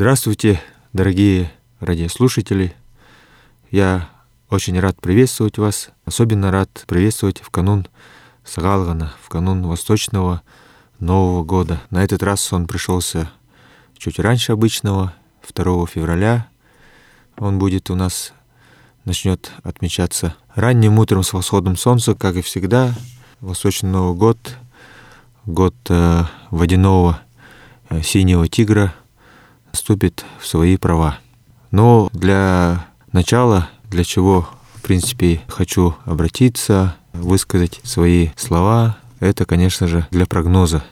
Здравствуйте, дорогие радиослушатели. Я очень рад приветствовать вас. Особенно рад приветствовать в канун Сагалгана, в канун Восточного Нового года. На этот раз он пришелся чуть раньше обычного, 2 февраля. Он будет у нас, начнет отмечаться ранним утром с восходом солнца, как и всегда. Восточный Новый год, год э, водяного э, синего тигра, вступит в свои права. Но для начала для чего, в принципе, хочу обратиться, высказать свои слова. Это, конечно же, для прогноза.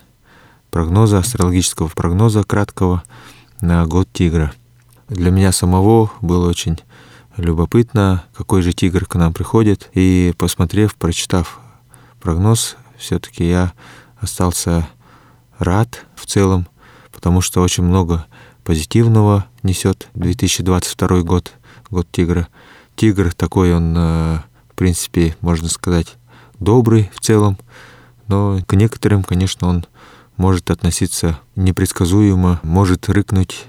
Прогноза, астрологического прогноза краткого на год тигра. Для меня самого было очень любопытно, какой же тигр к нам приходит. И посмотрев, прочитав прогноз, все-таки я остался рад в целом, потому что очень много позитивного несет 2022 год, год тигра. Тигр такой, он, э, в принципе, можно сказать, добрый в целом, но к некоторым, конечно, он может относиться непредсказуемо, может рыкнуть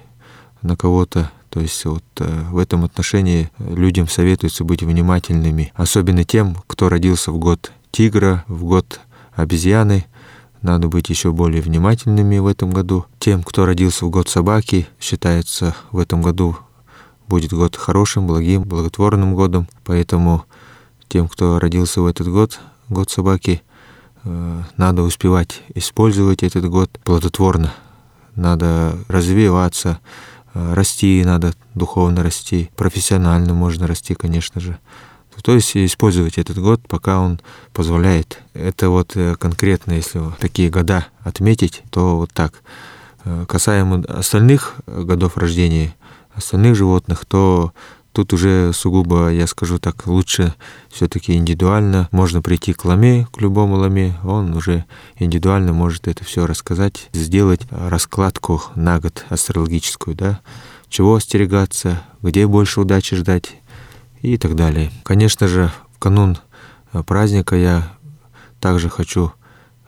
на кого-то. То есть вот э, в этом отношении людям советуется быть внимательными, особенно тем, кто родился в год тигра, в год обезьяны. Надо быть еще более внимательными в этом году. Тем, кто родился в год собаки, считается в этом году будет год хорошим, благим, благотворным годом. Поэтому тем, кто родился в этот год, год собаки, э, надо успевать использовать этот год плодотворно. Надо развиваться, э, расти надо, духовно расти, профессионально можно расти, конечно же. То есть использовать этот год, пока он позволяет. Это вот э, конкретно, если такие года отметить, то вот так. Касаемо остальных годов рождения – остальных животных, то тут уже сугубо, я скажу так, лучше все-таки индивидуально. Можно прийти к ламе, к любому ламе, он уже индивидуально может это все рассказать, сделать раскладку на год астрологическую, да, чего остерегаться, где больше удачи ждать и так далее. Конечно же, в канун э, праздника я также хочу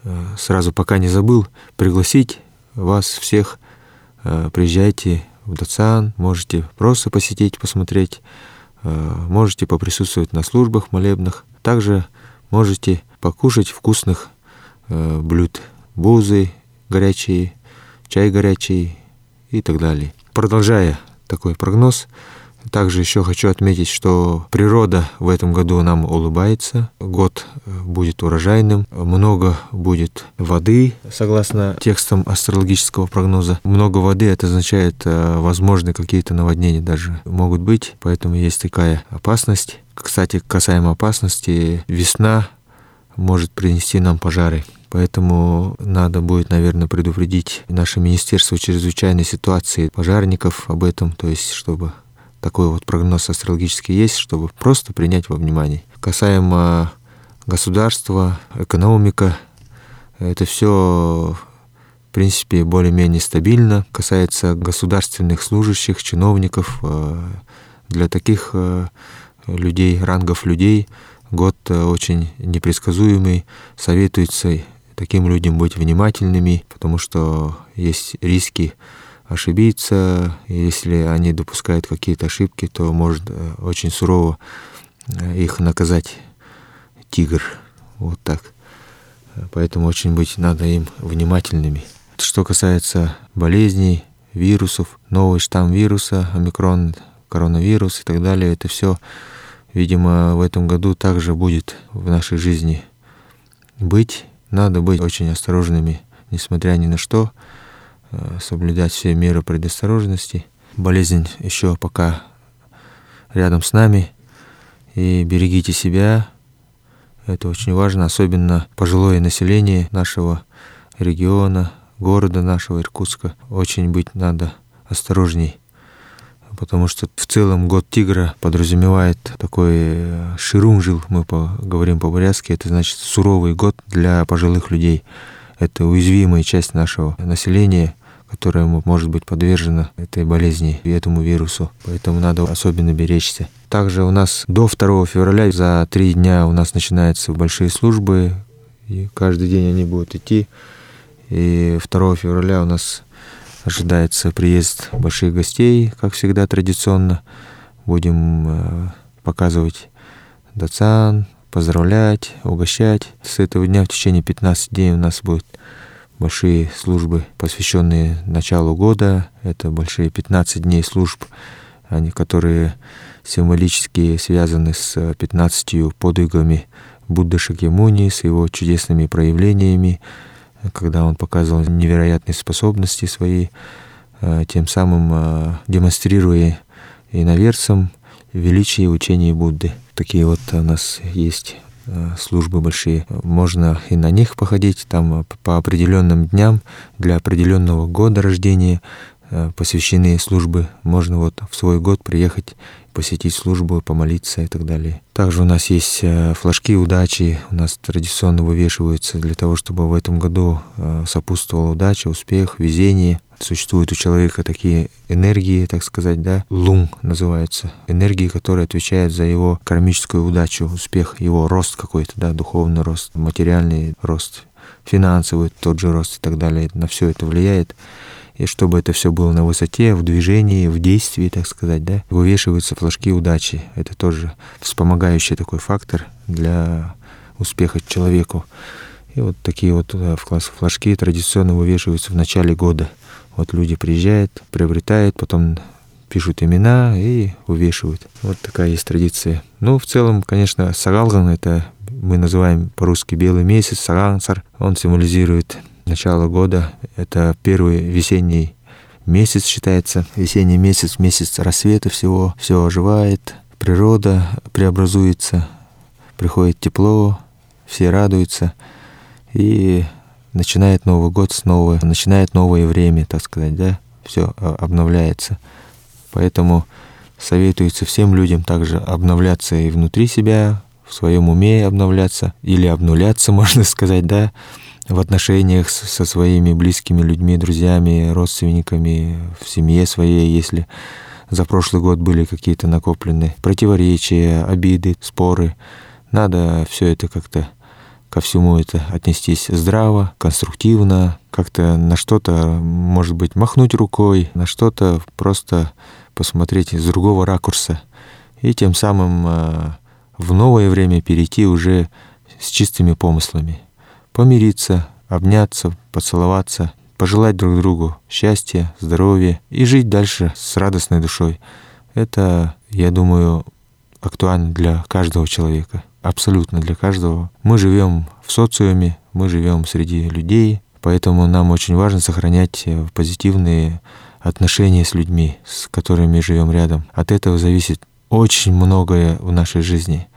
э, сразу, пока не забыл, пригласить вас всех, э, приезжайте в Дацан, можете просто посетить, посмотреть, можете поприсутствовать на службах молебных, также можете покушать вкусных блюд, бузы горячие, чай горячий и так далее. Продолжая такой прогноз, также еще хочу отметить, что природа в этом году нам улыбается. Год э, будет урожайным, много будет воды, согласно текстам астрологического прогноза. Много воды это означает, э, возможны какие-то наводнения даже могут быть, поэтому есть такая опасность. Кстати, касаемо опасности, весна может принести нам пожары. Поэтому надо будет, наверное, предупредить наше Министерство чрезвычайной ситуации пожарников об этом, то есть чтобы такой вот прогноз астрологический есть, чтобы просто принять во внимание. Касаемо государства, экономика, это все в принципе более-менее стабильно. Касается государственных служащих, чиновников, э, для таких э, людей, рангов людей, год э, очень непредсказуемый. Советуется таким людям быть внимательными, потому что есть риски ошибиться. Если они допускают какие-то ошибки, то может э, очень сурово э, их наказать тигр. Вот так. Поэтому очень быть надо им внимательными. Что касается болезней, вирусов, новый штамм вируса, омикрон, коронавирус и так далее, это все, видимо, в этом году также будет в нашей жизни быть. Надо быть очень осторожными, несмотря ни на что. Соблюдать все меры предосторожности. Болезнь еще пока рядом с нами. И берегите себя. Это очень важно, особенно пожилое население нашего региона, города нашего Иркутска. Очень быть надо осторожней, потому что в целом год тигра подразумевает такой э, ширунжил, мы говорим по-бурятски, это значит суровый год для пожилых людей. Это уязвимая часть нашего населения, которая может быть подвержена этой болезни и этому вирусу. Поэтому надо особенно беречься. Также у нас до 2 февраля за три дня у нас начинаются большие службы, и каждый день они будут идти. И 2 февраля у нас ожидается приезд больших гостей, как всегда традиционно. Будем э, показывать дацан, поздравлять, угощать. С этого дня в течение 15 дней у нас будут большие службы, посвященные началу года. Это большие 15 дней служб, они, которые символически связаны с 15 подвигами Будды Шакьямуни, с его чудесными проявлениями, когда он показывал невероятные способности свои, э, тем самым э, демонстрируя иноверцам величие учения Будды. Такие вот у нас есть э, службы большие. Можно и на них походить, там по определенным дням, для определенного года рождения посвященные службы. Можно вот в свой год приехать посетить службу, помолиться и так далее. Также у нас есть э, флажки удачи, у нас традиционно вывешиваются для того, чтобы в этом году э, сопутствовала удача, успех, везение. Существуют у человека такие энергии, так сказать, да, лун называются, энергии, которые отвечают за его кармическую удачу, успех, его рост какой-то, да, духовный рост, материальный рост, финансовый тот же рост и так далее. На все это влияет и чтобы это все было на высоте, в движении, в действии, так сказать, да, вывешиваются флажки удачи. Это тоже вспомогающий такой фактор для успеха человеку. И вот такие вот э, флажки традиционно вывешиваются в начале года. Вот люди приезжают, приобретают, потом пишут имена и вывешивают. Вот такая есть традиция. Ну, в целом, конечно, Сагалган — это мы называем по-русски белый месяц, Сагансар. Он символизирует начало года. Это первый весенний месяц считается. Весенний месяц, месяц рассвета всего. Все оживает, природа преобразуется, приходит тепло, все радуются. И начинает Новый год снова, начинает новое время, так сказать, да, все обновляется. Поэтому советуется всем людям также обновляться и внутри себя, в своем уме обновляться, или обнуляться, можно сказать, да, в отношениях со своими близкими людьми, друзьями, родственниками, в семье своей, если за прошлый год были какие-то накопленные противоречия, обиды, споры. Надо все это как-то ко всему это отнестись здраво, конструктивно, как-то на что-то, может быть, махнуть рукой, на что-то просто посмотреть с другого ракурса. И тем самым э, в новое время перейти уже с чистыми помыслами. Помириться, обняться, поцеловаться, пожелать друг другу счастья, здоровья и жить дальше с радостной душой. Это, я думаю, актуально для каждого человека, абсолютно для каждого. Мы живем в социуме, мы живем среди людей, поэтому нам очень важно сохранять э, позитивные отношения с людьми, с которыми живем рядом. От этого зависит очень многое в нашей жизни,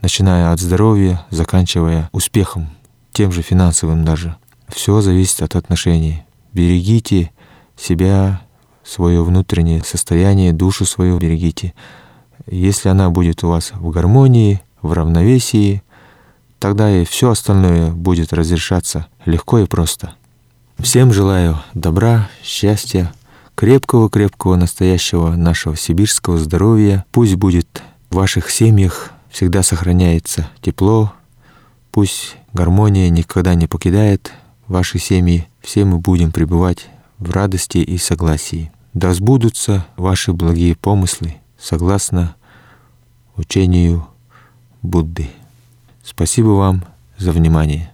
начиная от здоровья, заканчивая успехом тем же финансовым даже. Все зависит от отношений. Берегите себя, свое внутреннее состояние, душу свою берегите. Если она будет у вас в гармонии, в равновесии, тогда и все остальное будет разрешаться легко и просто. Всем желаю добра, счастья, крепкого-крепкого настоящего нашего сибирского здоровья. Пусть будет в ваших семьях всегда сохраняется тепло, пусть Гармония никогда не покидает ваши семьи. Все мы будем пребывать в радости и согласии. Да сбудутся ваши благие помыслы согласно учению Будды. Спасибо вам за внимание.